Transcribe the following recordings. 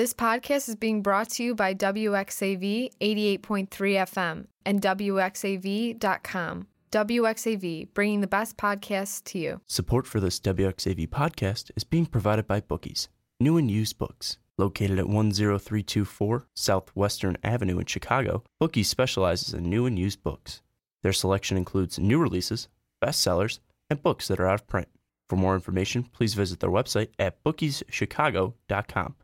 This podcast is being brought to you by WXAV 88.3 FM and WXAV.com. WXAV, bringing the best podcasts to you. Support for this WXAV podcast is being provided by Bookies, new and used books. Located at 10324 Southwestern Avenue in Chicago, Bookies specializes in new and used books. Their selection includes new releases, bestsellers, and books that are out of print. For more information, please visit their website at bookieschicago.com.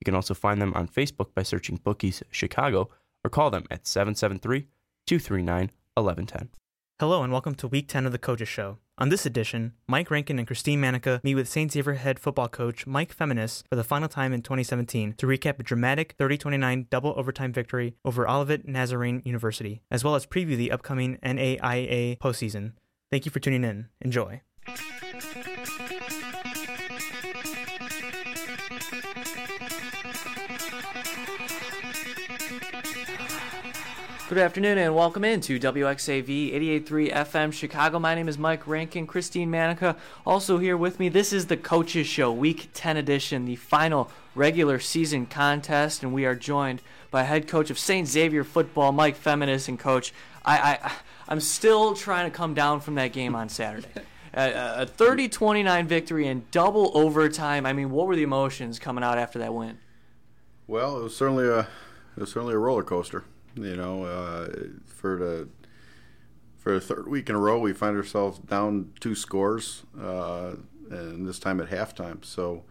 You can also find them on Facebook by searching Bookies Chicago or call them at 773 239 1110. Hello and welcome to week 10 of the Coaches Show. On this edition, Mike Rankin and Christine Manica meet with St. Xavier head football coach Mike Feminis for the final time in 2017 to recap a dramatic 30-29 double overtime victory over Olivet Nazarene University, as well as preview the upcoming NAIA postseason. Thank you for tuning in. Enjoy. Good afternoon and welcome into WXAV 88.3 FM Chicago. My name is Mike Rankin, Christine Manica also here with me. This is the Coaches Show, Week 10 edition, the final regular season contest, and we are joined by head coach of St. Xavier football, Mike Feminis, and coach. I, I I'm still trying to come down from that game on Saturday. a 30-29 victory in double overtime. I mean, what were the emotions coming out after that win? Well, it was certainly a it was certainly a roller coaster. You know, uh, for the for the third week in a row, we find ourselves down two scores, uh, and this time at halftime. So,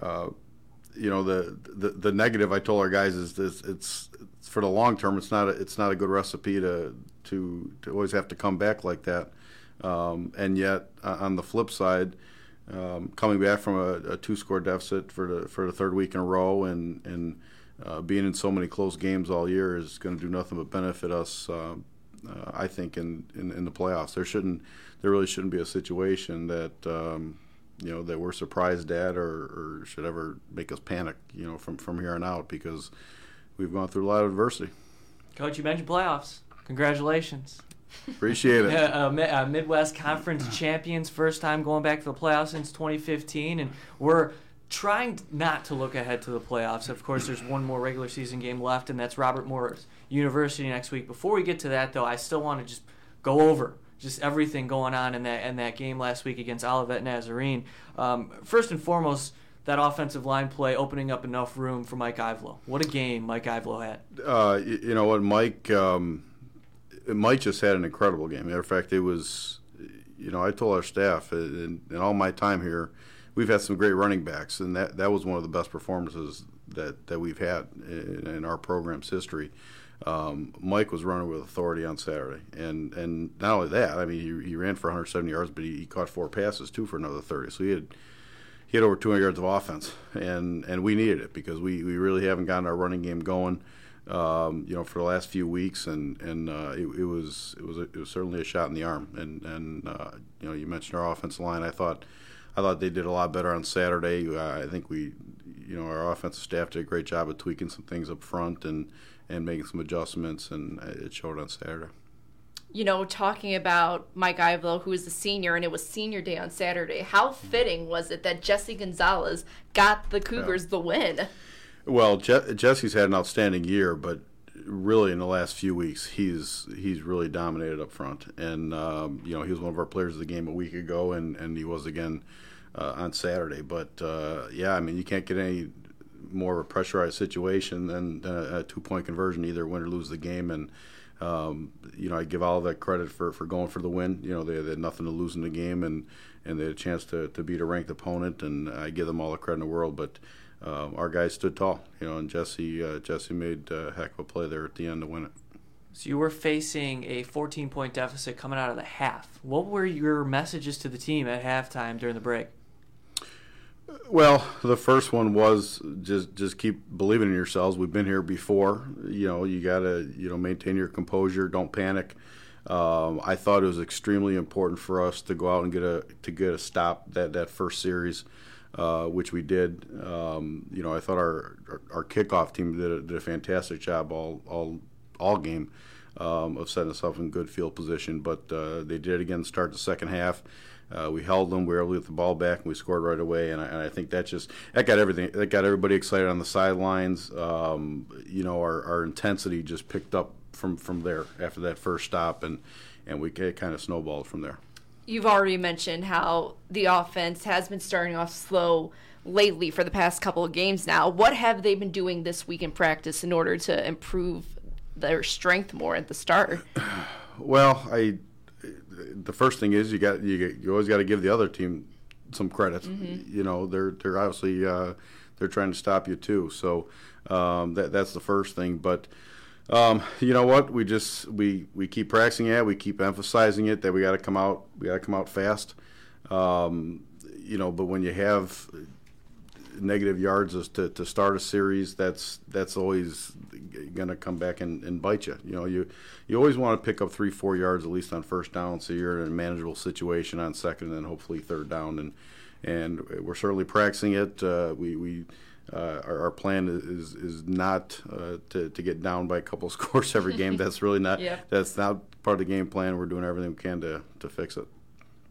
uh, you know, the, the the negative I told our guys is this: it's, it's for the long term. It's not a, it's not a good recipe to to to always have to come back like that. Um, and yet, on the flip side. Um, coming back from a, a, two-score deficit for the for the third week in a row, and and uh, being in so many close games all year is going to do nothing but benefit us. Uh, uh, I think in, in, in the playoffs, there shouldn't there really shouldn't be a situation that um, you know that we're surprised at or, or should ever make us panic. You know, from from here on out because we've gone through a lot of adversity. Coach, you mentioned playoffs. Congratulations. Appreciate it. uh, uh, Midwest Conference champions, first time going back to the playoffs since 2015, and we're trying not to look ahead to the playoffs. Of course, there's one more regular season game left, and that's Robert Morris University next week. Before we get to that, though, I still want to just go over just everything going on in that in that game last week against Olivet Nazarene. Um, first and foremost, that offensive line play opening up enough room for Mike Ivlo. What a game Mike Ivlo had. Uh, you, know what, Mike. Um, Mike just had an incredible game. Matter of fact, it was. You know, I told our staff in, in all my time here we've had some great running backs, and that, that was one of the best performances that, that we've had in, in our program's history. Um, Mike was running with authority on Saturday, and and not only that, I mean, he, he ran for 170 yards, but he, he, caught four passes too for another 30. So he had he had over 200 yards of offense, and and we needed it because we, we really haven't gotten our running game going, um, you know, for the last few weeks, and and uh, it, it, was it was a, it was certainly a shot in the arm, and and uh, you know, you mentioned our offensive line, I thought I thought they did a lot better on Saturday. Uh, I think we, you know, our offensive staff did a great job of tweaking some things up front and and making some adjustments, and it showed on Saturday. You know, talking about Mike Ivlo, who is a senior, and it was senior day on Saturday. How fitting was it that Jesse Gonzalez got the Cougars yeah. the win? Well, Je- Jesse's had an outstanding year, but really in the last few weeks he's he's really dominated up front and um, you know he was one of our players of the game a week ago and and he was again uh, on Saturday. But uh, yeah, I mean, you can't get any more of a pressurized situation than, than a, a two point conversion, either win or lose the game. And um, you know, I give all that credit for, for going for the win. You know, they, they had nothing to lose in the game, and, and they had a chance to, to beat a ranked opponent, and I give them all the credit in the world. But um, our guys stood tall, you know, and Jesse uh, Jesse made a heck of a play there at the end to win it. So you were facing a 14 point deficit coming out of the half. What were your messages to the team at halftime during the break? Well, the first one was just just keep believing in yourselves. We've been here before. You know, you got to you know maintain your composure. Don't panic. Um, I thought it was extremely important for us to go out and get a to get a stop that that first series, uh, which we did. Um, you know, I thought our, our, kickoff team did a, did a fantastic job all all all game um, of setting us up in good field position. But uh, they did again. Start the second half Uh, we held them. We were able to get the ball back, and we scored right away. And I, and I think that just that got everything. That got everybody excited on the sidelines. Um, you know, our, our intensity just picked up from from there after that first stop, and and we kind of snowballed from there. You've already mentioned how the offense has been starting off slow lately for the past couple of games now. What have they been doing this week in practice in order to improve their strength more at the start? Well, I the first thing is you got you, you always got to give the other team some credit. Mm-hmm. You know, they're they're obviously uh, they're trying to stop you too. So um, that that's the first thing. But um, you know what? We just we we keep practicing it. We keep emphasizing it that we got to come out. We got to come out fast. Um, you know, but when you have negative yards is to, to start a series, that's that's always going to come back and, and bite you. You know, you you always want to pick up three, four yards at least on first down, so you're in a manageable situation on second, and then hopefully third down. And and we're certainly practicing it. Uh, we we. Uh, our, our, plan is is not uh, to, to get down by a couple scores every game. That's really not yep. that's not part of the game plan. We're doing everything we can to, to fix it.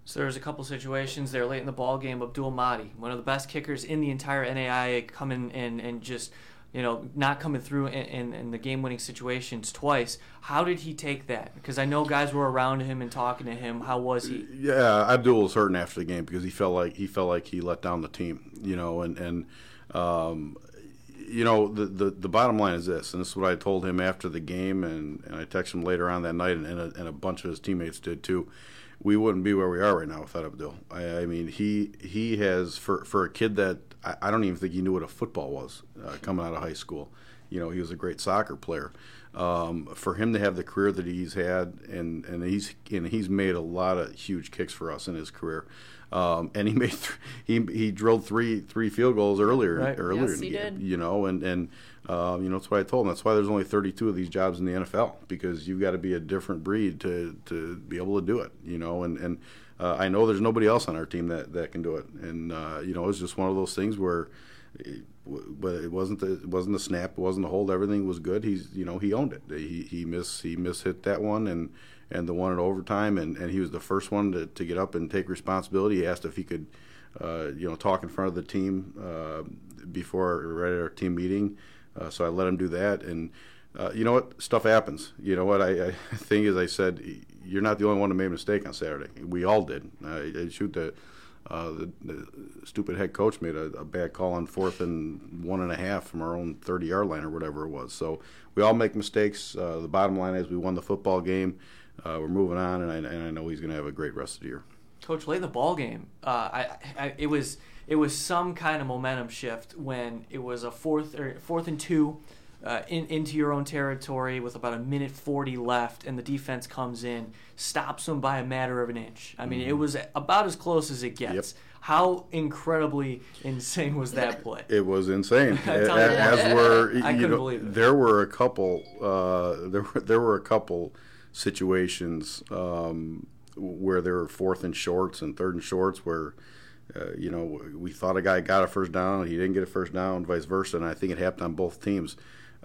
So there's a couple situations there late in the ball game. Abdul Mahdi, one of the best kickers in the entire NAIA, coming in and just you know not coming through in, in, in the game-winning situations twice. How did he take that? Because I know guys were around him and talking to him. How was he? Yeah, Abdul was hurting after the game because he felt like he felt like he let down the team. You know, and and um, you know the, the the bottom line is this, and this is what I told him after the game, and, and I texted him later on that night, and, and, a, and a bunch of his teammates did too we wouldn't be where we are right now without Abdul. I, I mean, he he has for for a kid that I, I, don't even think he knew what a football was uh, coming out of high school. You know, he was a great soccer player. Um, for him to have the career that he's had, and and he's and he's made a lot of huge kicks for us in his career. Um, and he made th- he he drilled three three field goals earlier right. earlier yes, in the game. Did. You know, and and um, you know that's what I told him. That's why there's only 32 of these jobs in the NFL because you've got to be a different breed to to be able to do it. You know, and and uh, I know there's nobody else on our team that that can do it. And uh, you know, it's just one of those things where. It, but it wasn't the it wasn't the snap, it wasn't the hold. Everything was good. He's you know he owned it. He he miss he miss hit that one and and the one in overtime, and, and he was the first one to, to get up and take responsibility. He asked if he could, uh, you know, talk in front of the team uh, before right at our team meeting. Uh, so I let him do that, and uh, you know what, stuff happens. You know what, I, I think as I said, you're not the only one who made a mistake on Saturday. We all did. I shoot the, uh, the, the stupid head coach made a, a, bad call on fourth and one and a half from our own 30 yard line or whatever it was. So we all make mistakes. Uh, the bottom line is we won the football game uh, we're moving on, and I, and I know he's going to have a great rest of the year. Coach, late the ball game, uh, I, I, it was it was some kind of momentum shift when it was a fourth or fourth and two uh, in, into your own territory with about a minute 40 left, and the defense comes in, stops them by a matter of an inch. I mean, mm-hmm. it was about as close as it gets. Yep. How incredibly insane was that play? It was insane. as, as were, I couldn't know, believe it. There were a couple. Uh, there were there were a couple situations um, where there were fourth and shorts and third and shorts where uh, you know we thought a guy got a first down he didn't get a first down vice versa and i think it happened on both teams.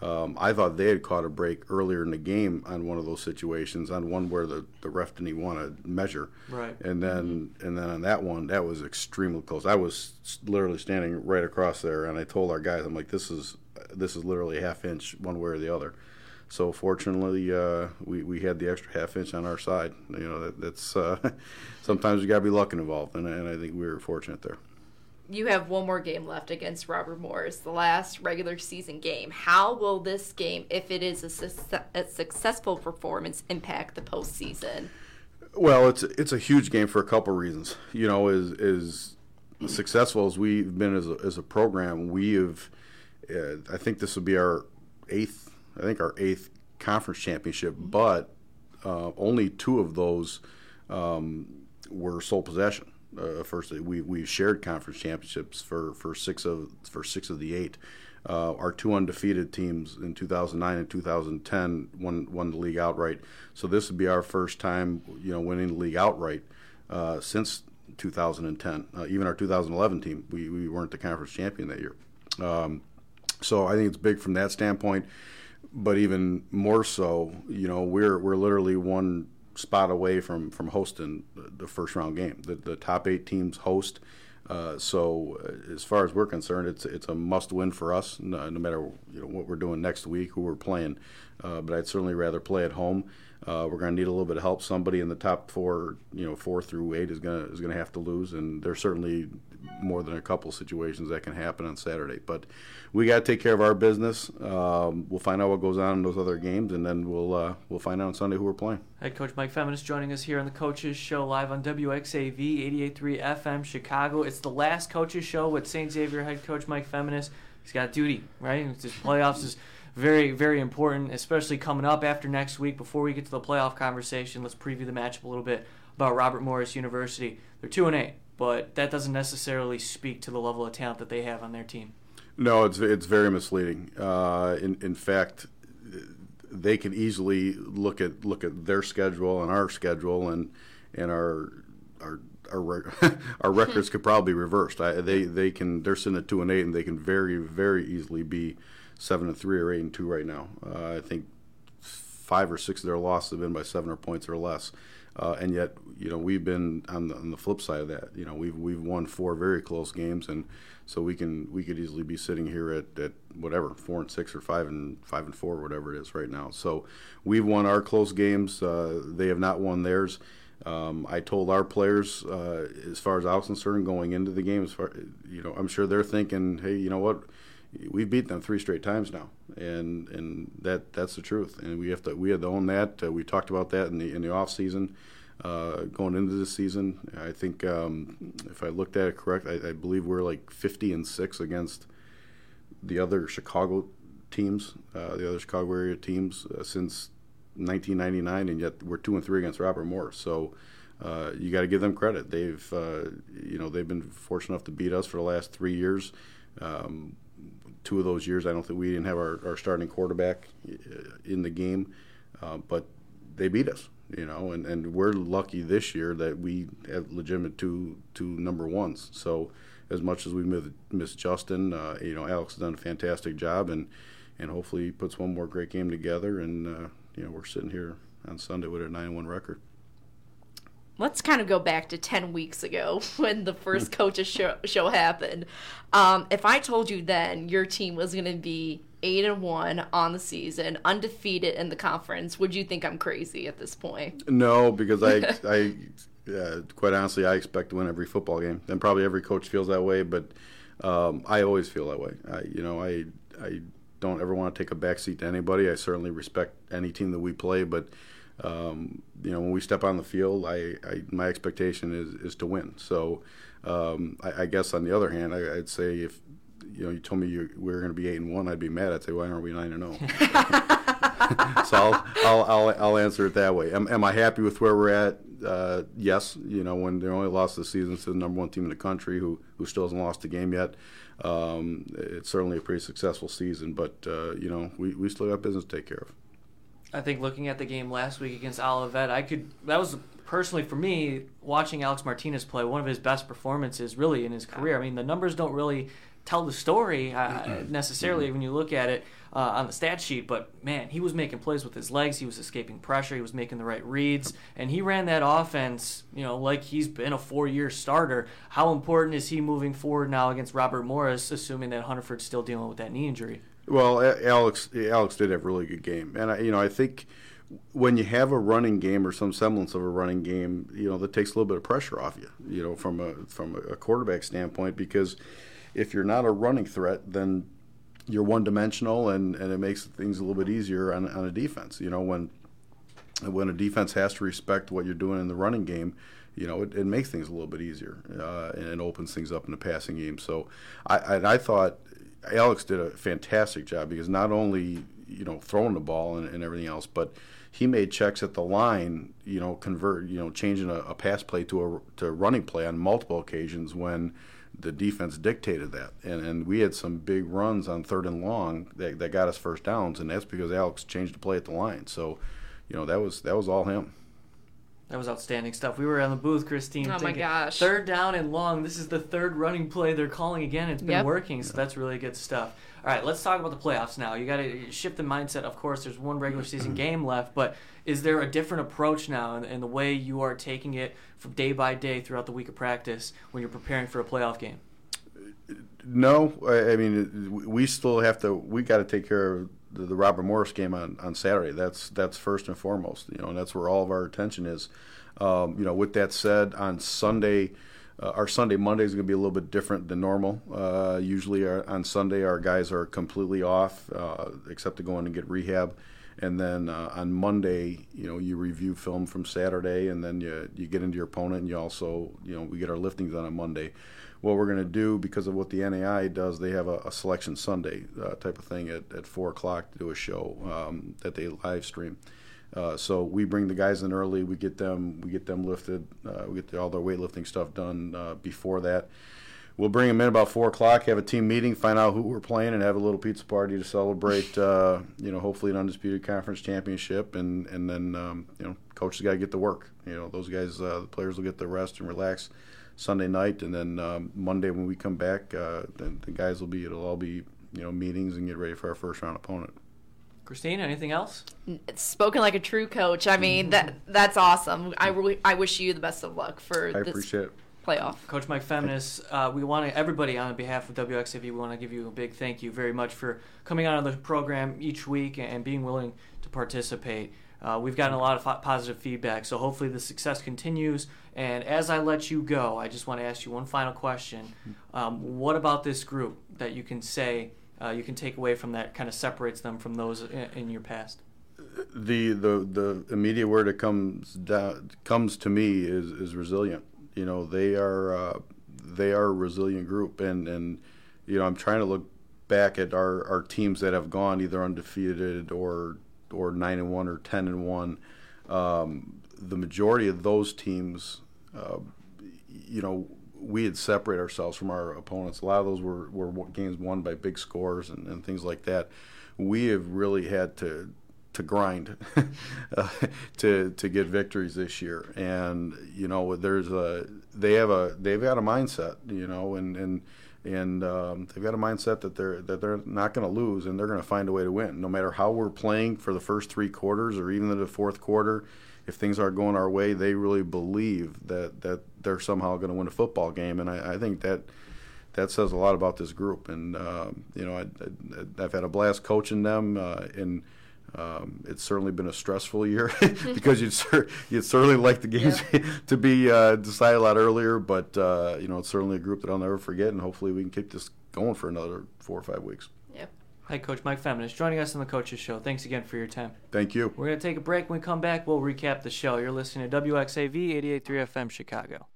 Um, i thought they had caught a break earlier in the game on one of those situations on one where the, the ref didn't even want to measure. Right. And then mm-hmm. and then on that one that was extremely close. I was literally standing right across there and i told our guys i'm like this is this is literally a half inch one way or the other so fortunately, uh, we we had the extra half inch on our side. You know, that, that's uh, sometimes you got to be lucky involved, and, and I think we were fortunate there. You have one more game left against Robert Morris, the last regular season game. How will this game, if it is a, su- a successful performance, impact the postseason? Well, it's it's a huge game for a couple reasons. You know, as as successful as we've been as a, as a program, we have. Uh, I think this will be our eighth I think our eighth conference championship, but uh, only two of those um, were sole possession. Uh, first, we we shared conference championships for, for six of for six of the eight. Uh, our two undefeated teams in 2009 and 2010 won won the league outright. So this would be our first time, you know, winning the league outright uh, since 2010. Uh, even our 2011 team, we, we weren't the conference champion that year. Um, so I think it's big from that standpoint but even more so, you know, we're we're literally one spot away from from hosting the first round game. The, the top eight teams host. Uh, so uh, as far as we're concerned, it's it's a must win for us, no, no, matter you know what we're doing next week, who we're playing. Uh, but I'd certainly rather play at home. Uh, we're going to need a little bit of help. Somebody in the top four, you know, four through eight is going to is going to have to lose, and there's certainly more than a couple situations that can happen on Saturday. But we got to take care of our business. Um, we'll find out what goes on in those other games, and then we'll uh, we'll find out on Sunday who we're playing. Head coach Mike Feminis joining us here on the Coaches Show live on WXAV 88.3 FM Chicago. It's the last Coaches Show with St. Xavier head coach Mike Feminis. He's got duty, right? It's just playoffs is very, very important, especially coming up after next week. Before we get to the playoff conversation, let's preview the matchup a little bit about Robert Morris University. They're two and eight, but that doesn't necessarily speak to the level of talent that they have on their team. No, it's it's very misleading. Uh, in in fact, they could easily look at look at their schedule and our schedule and and our our our, our records could probably be reversed. I, they they can they're sitting at two and eight and they can very very easily be seven and three or eight and two right now. Uh, I think five or six of their losses have been by seven or points or less. Uh, and yet, you know, we've been on the, on the flip side of that. You know, we've we've won four very close games, and so we can we could easily be sitting here at, at whatever four and six or five and five and four, whatever it is right now. So we've won our close games. Uh, they have not won theirs. Um, I told our players, uh, as far as I was concerned, going into the game, as far you know, I'm sure they're thinking, hey, you know what, we've beaten them three straight times now, and and that that's the truth, and we have to we have to own that. Uh, we talked about that in the in the off season. Uh, going into this season, I think um, if I looked at it correct, I, I, believe we're like 50 and six against the other Chicago teams, uh, the other Chicago area teams uh, since 1999, and yet we're two and three against Robert Morris. So. Uh, you got to give them credit. They've, uh, you know, they've been fortunate enough to beat us for the last three years. Um, two of those years, I don't think we didn't have our, our starting quarterback uh, in the game, uh, but they beat us, you know, and, and we're lucky this year that we have legitimate two two number ones. So as much as we miss Justin, uh, you know, Alex has done a fantastic job, and and hopefully he puts one more great game together, and uh, you know, we're sitting here on Sunday with a nine one record let's kind of go back to 10 weeks ago when the first coaches show, show happened. Um, if I told you then your team was going to be 8 and 1 on the season, undefeated in the conference, would you think I'm crazy at this point? No, because I, I uh, quite honestly, I expect to win every football game. And probably every coach feels that way, but um, I always feel that way. I, you know, I, I don't ever want to take a backseat to anybody. I certainly respect any team that we play, but um, you know, when we step on the field, I, I my expectation is, is to win. So um, I, I, guess on the other hand, I, would say if you know you told me you, we were going to be eight and one, I'd be mad. I'd say why aren't we nine and zero? Oh? so I'll, I'll, I'll I'll answer it that way. Am, am I happy with where we're at? Uh, yes. You know, when they only lost the season to the number one team in the country, who who still hasn't lost a game yet. Um, it's certainly a pretty successful season, but uh, you know we, we still got business to take care of. I think looking at the game last week against Olivet, I could that was personally for me watching Alex Martinez play one of his best performances really in his career. I mean, the numbers don't really tell the story uh, necessarily when you look at it uh, on the stat sheet, but man, he was making plays with his legs. He was escaping pressure. He was making the right reads, and he ran that offense, you know, like he's been a four-year starter. How important is he moving forward now against Robert Morris, assuming that Hunterford's still dealing with that knee injury? Well, Alex Alex did have a really good game, and I, you know I think when you have a running game or some semblance of a running game, you know that takes a little bit of pressure off you. You know, from a from a quarterback standpoint, because if you're not a running threat, then you're one dimensional, and, and it makes things a little bit easier on, on a defense. You know, when when a defense has to respect what you're doing in the running game, you know, it, it makes things a little bit easier uh, and opens things up in the passing game. So I, I, I thought Alex did a fantastic job because not only you know throwing the ball and, and, everything else, but he made checks at the line. You know, convert you know changing a, a, pass play to a to a running play on multiple occasions when the defense dictated that, and and we had some big runs on third and long that, that got us first downs, and that's because Alex changed the play at the line. So, you know that was that was all him. That was outstanding stuff. We were on the booth, Christine. Oh, my gosh. Third down and long. This is the third running play they're calling again. It's been Yep. working, so that's really good stuff. All right, let's talk about the playoffs now. You got to shift the mindset. Of course, there's one regular season mm-hmm. game left, but is there a different approach now in, in the way you are taking it from day by day throughout the week of practice when you're preparing for a playoff game? No, I, I mean we still have to. We got to take care of the, the Robert Morris game on, on Saturday. That's that's first and foremost. You know, and that's where all of our attention is. Um, you know, with that said, on Sunday, uh, our Sunday Monday is going to be a little bit different than normal. Uh, usually our, on Sunday, our guys are completely off, uh, except to go in and get rehab. And then uh, on Monday, you know, you review film from Saturday, and then you you get into your opponent, and you also, you know, we get our lifting done on Monday. What we're going to do because of what the NAI does, they have a, a selection Sunday uh, type of thing at, at four o'clock to do a show um, that they live stream. Uh, so we bring the guys in early. We get them. We get them lifted. Uh, we get the, all their weightlifting stuff done uh, before that. We'll bring them in about four o'clock. Have a team meeting. Find out who we're playing, and have a little pizza party to celebrate. Uh, you know, hopefully an undisputed conference championship, and and then um, you know, coaches got to get to work. You know, those guys, uh, the players will get the rest and relax Sunday night, and then um, Monday when we come back, uh, then the guys will be. It'll all be you know meetings and get ready for our first round opponent. Christine, anything else? Spoken like a true coach. I mean that that's awesome. I really, I wish you the best of luck for I this appreciate it. playoff. Coach Mike Feminis, uh, we want to, everybody on behalf of WXAV, we want to give you a big thank you very much for coming on the program each week and being willing to participate. Uh, we've gotten a lot of positive feedback, so hopefully the success continues. And as I let you go, I just want to ask you one final question. Um, what about this group that you can say uh, you can take away from that kind of separates them from those in, in your past? the the the immediate word that comes down, comes to me is is resilient. You know, they are uh, they are a resilient group, and and you know, I'm trying to look back at our, our teams that have gone either undefeated or or nine and one or ten and one. Um, the majority of those teams, uh, you know, we had separated ourselves from our opponents. A lot of those were, were games won by big scores and, and things like that. We have really had to to grind uh, to to get victories this year, and you know, there's a they have a they've got a mindset, you know, and and and um, they've got a mindset that they're that they're not going to lose and they're going to find a way to win, no matter how we're playing for the first three quarters or even the fourth quarter. If things aren't going our way, they really believe that that they're somehow going to win a football game, and I, I think that that says a lot about this group. And um, you know, I, I've had a blast coaching them, uh, and um, it's certainly been a stressful year because you'd cer- you'd certainly like the games to be uh, decided a lot earlier. But uh, you know, it's certainly a group that I'll never forget, and hopefully we can keep this going for another four or five weeks. Yep. Hi, Coach Mike Feminis, joining us on the Coaches Show. Thanks again for your time. Thank you. We're going to take a break. When we come back, we'll recap the show. You're listening to WXAV 88.3 FM Chicago.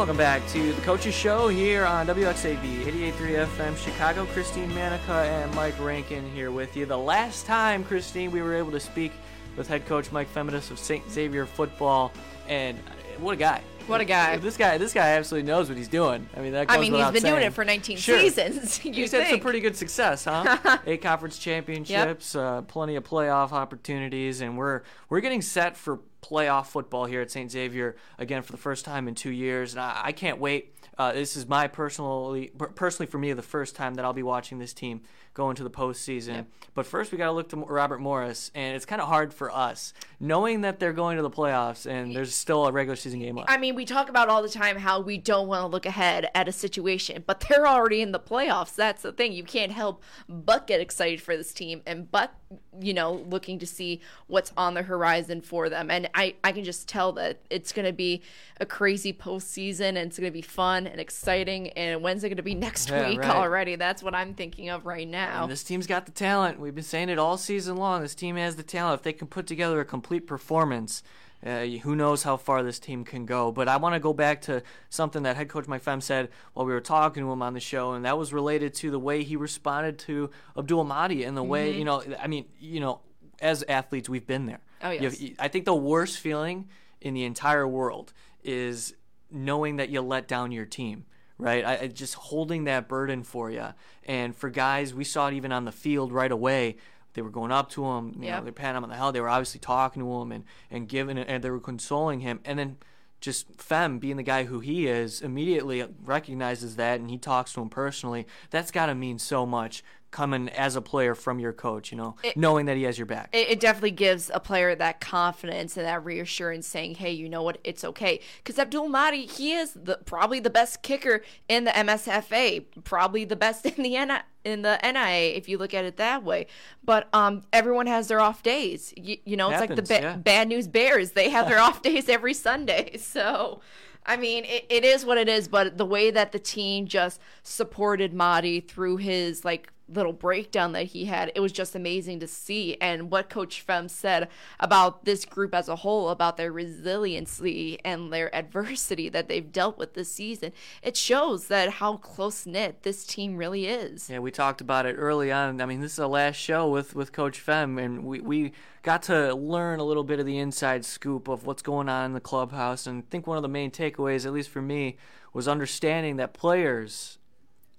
Welcome back to the Coaches Show here on WXAV 88.3 FM Chicago. Christine Manica and Mike Rankin here with you. The last time, Christine, we were able to speak with head coach Mike Feminis of St. Xavier Football, and what a guy! What a guy. This guy, this guy absolutely knows what he's doing. I mean, that goes I mean, he's been doing it for 19 Sure. seasons. you He's had some pretty good success, huh? Eight conference championships, uh, plenty of playoff opportunities, and we're we're getting set for playoff football here at St. Xavier again for the first time in two years, and I, I can't wait. Uh, this is my personally, personally for me, the first time that I'll be watching this team go into the postseason. But first, we got to look to Robert Morris, and it's kind of hard for us knowing that they're going to the playoffs and there's still a regular season game left. I mean, we talk about all the time how we don't want to look ahead at a situation, but they're already in the playoffs. That's the thing. You can't help but get excited for this team and but, you know, looking to see what's on the horizon for them. And I, I can just tell that it's going to be a crazy postseason and it's going to be fun and exciting. And when's it going to be next Yeah, week right. already? That's what I'm thinking of right now. And this team's got the talent. We've been saying it all season long. This team has the talent. If they can put together a complete performance, uh, who knows how far this team can go. But I want to go back to something that head coach Mike Fem said while we were talking to him on the show, and that was related to the way he responded to Abdul Mahdi and the way, you know, I mean, you know, as athletes, we've been there. Oh, You yes. I think the worst feeling in the entire world is knowing that you let down your team right? I, I just holding that burden for you. And for guys, we saw it even on the field right away. They were going up to him, you Yep. know, they're patting him on the head. They were obviously talking to him and and giving it, and they were consoling him. And then just Fem being the guy who he is immediately recognizes that and he talks to him personally. That's got to mean so much coming as a player from your coach, you know, knowing that he has your back. it, it definitely gives a player that confidence and that reassurance saying hey you know what? It's okay. Because abdul mahdi he is the probably the best kicker in the msfa probably the best in the NI, in the nia if you look at it that way. But um everyone has their off days. You, you know it's like the ba- yeah. bad news bears they have their off days every sunday. So I mean, it, it is what it is, but the way that the team just supported Mahdi through his like little breakdown that he had, it was just amazing to see. And what Coach Fem said about this group as a whole, about their resiliency and their adversity that they've dealt with this season, it shows that how close knit this team really is. Yeah, we talked about it early on. I mean, this is the last show with, with Coach Fem, and we, we got to learn a little bit of the inside scoop of what's going on in the clubhouse. And I think one of the main takeaways, at least for me, was understanding that players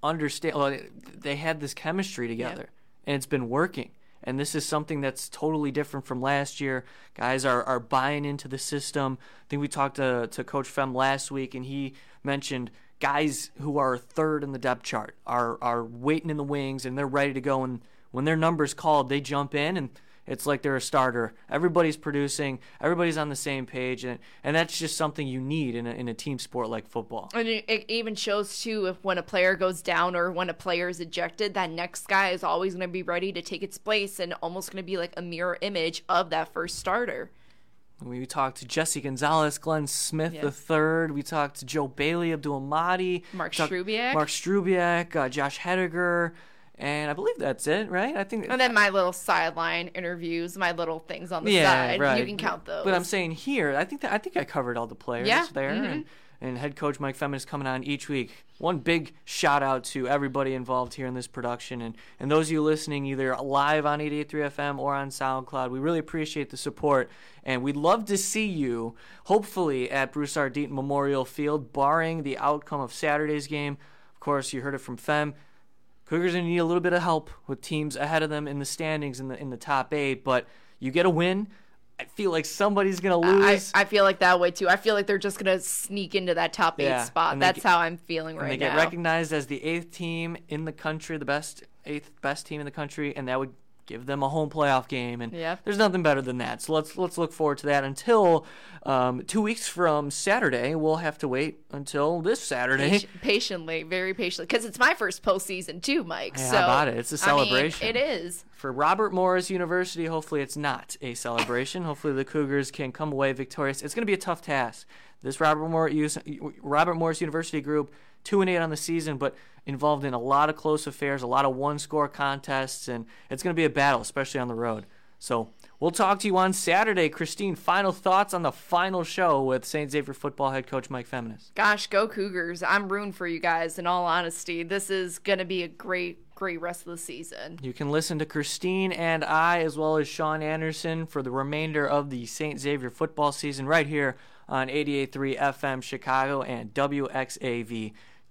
understand. Well, they had this chemistry together, and it's been working. And this is something that's totally different from last year. Guys are, are buying into the system. I think we talked to, to Coach Fem last week, and he mentioned guys who are third in the depth chart are, are waiting in the wings and they're ready to go. And when their number's called, they jump in and it's like they're a starter. Everybody's producing, everybody's on the same page, and, and that's just something you need in a, in a team sport like football. And it, it even shows too if when a player goes down or when a player is ejected, that next guy is always going to be ready to take its place and almost going to be like a mirror image of that first starter. We talked to Jesse Gonzalez, Glenn Smith Yeah. the third. We talked to Joe Bailey, Abdul Mahdi, Mark Strubiak. Mark Strubiak, uh, Josh Hediger, and I believe that's it, right? I think. And then my little sideline interviews, my little things on the yeah, side. right. You can count those. But I'm saying here, I think that I think I covered all the players Yeah, there, mm-hmm. and, and head coach Mike Feminis coming on each week. One big shout out to everybody involved here in this production, and and those of you listening either live on 88.3 FM or on SoundCloud. We really appreciate the support, and we'd love to see you, hopefully at Bruce R. Deaton Memorial Field, barring the outcome of Saturday's game. Of course, you heard it from Fem. Cougars gonna need a little bit of help with teams ahead of them in the standings in the in the top eight, but you get a win. I feel like somebody's gonna lose. I feel like that way too. I feel like they're just gonna sneak into that top eight Yeah, spot. That's get- how I'm feeling and right they get recognized as the eighth team in the country, the best eighth best team in the country, and that would give them a home playoff game. And Yep. there's nothing better than that. So let's let's look forward to that until um, two weeks from Saturday. We'll have to wait until this Saturday. Pati- patiently, very patiently, because it's my first postseason too, Mike. Hey, so how about it? It's a I mean, celebration. it is. for Robert Morris University, hopefully it's not a celebration. hopefully the Cougars can come away victorious. It's going to be a tough task. This Robert Morris, Robert Morris University group, two and eight on the season, but involved in a lot of close affairs, a lot of one-score contests, and it's going to be a battle, especially on the road. So we'll talk to you on Saturday, Christine. Final thoughts on the final show with St. Xavier football head coach Mike Feminis. Gosh, go Cougars! I'm rooting for you guys. In all honesty, this is gonna be a great, great rest of the season. You can listen to Christine and I, as well as Sean Anderson, for the remainder of the St. Xavier football season right here on 88.3 FM Chicago and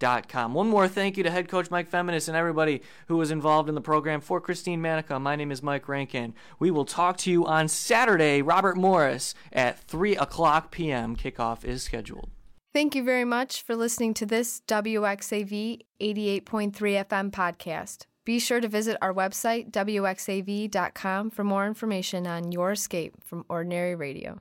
WXAV.com. One more thank you to head coach Mike Feminis and everybody who was involved in the program. For Christine Manica, my name is Mike Rankin. We will talk to you on Saturday, Robert Morris, at 3 o'clock p.m. Kickoff is scheduled. Thank you very much for listening to this WXAV 88.3 FM podcast. Be sure to visit our website, WXAV.com, for more information on your escape from ordinary radio.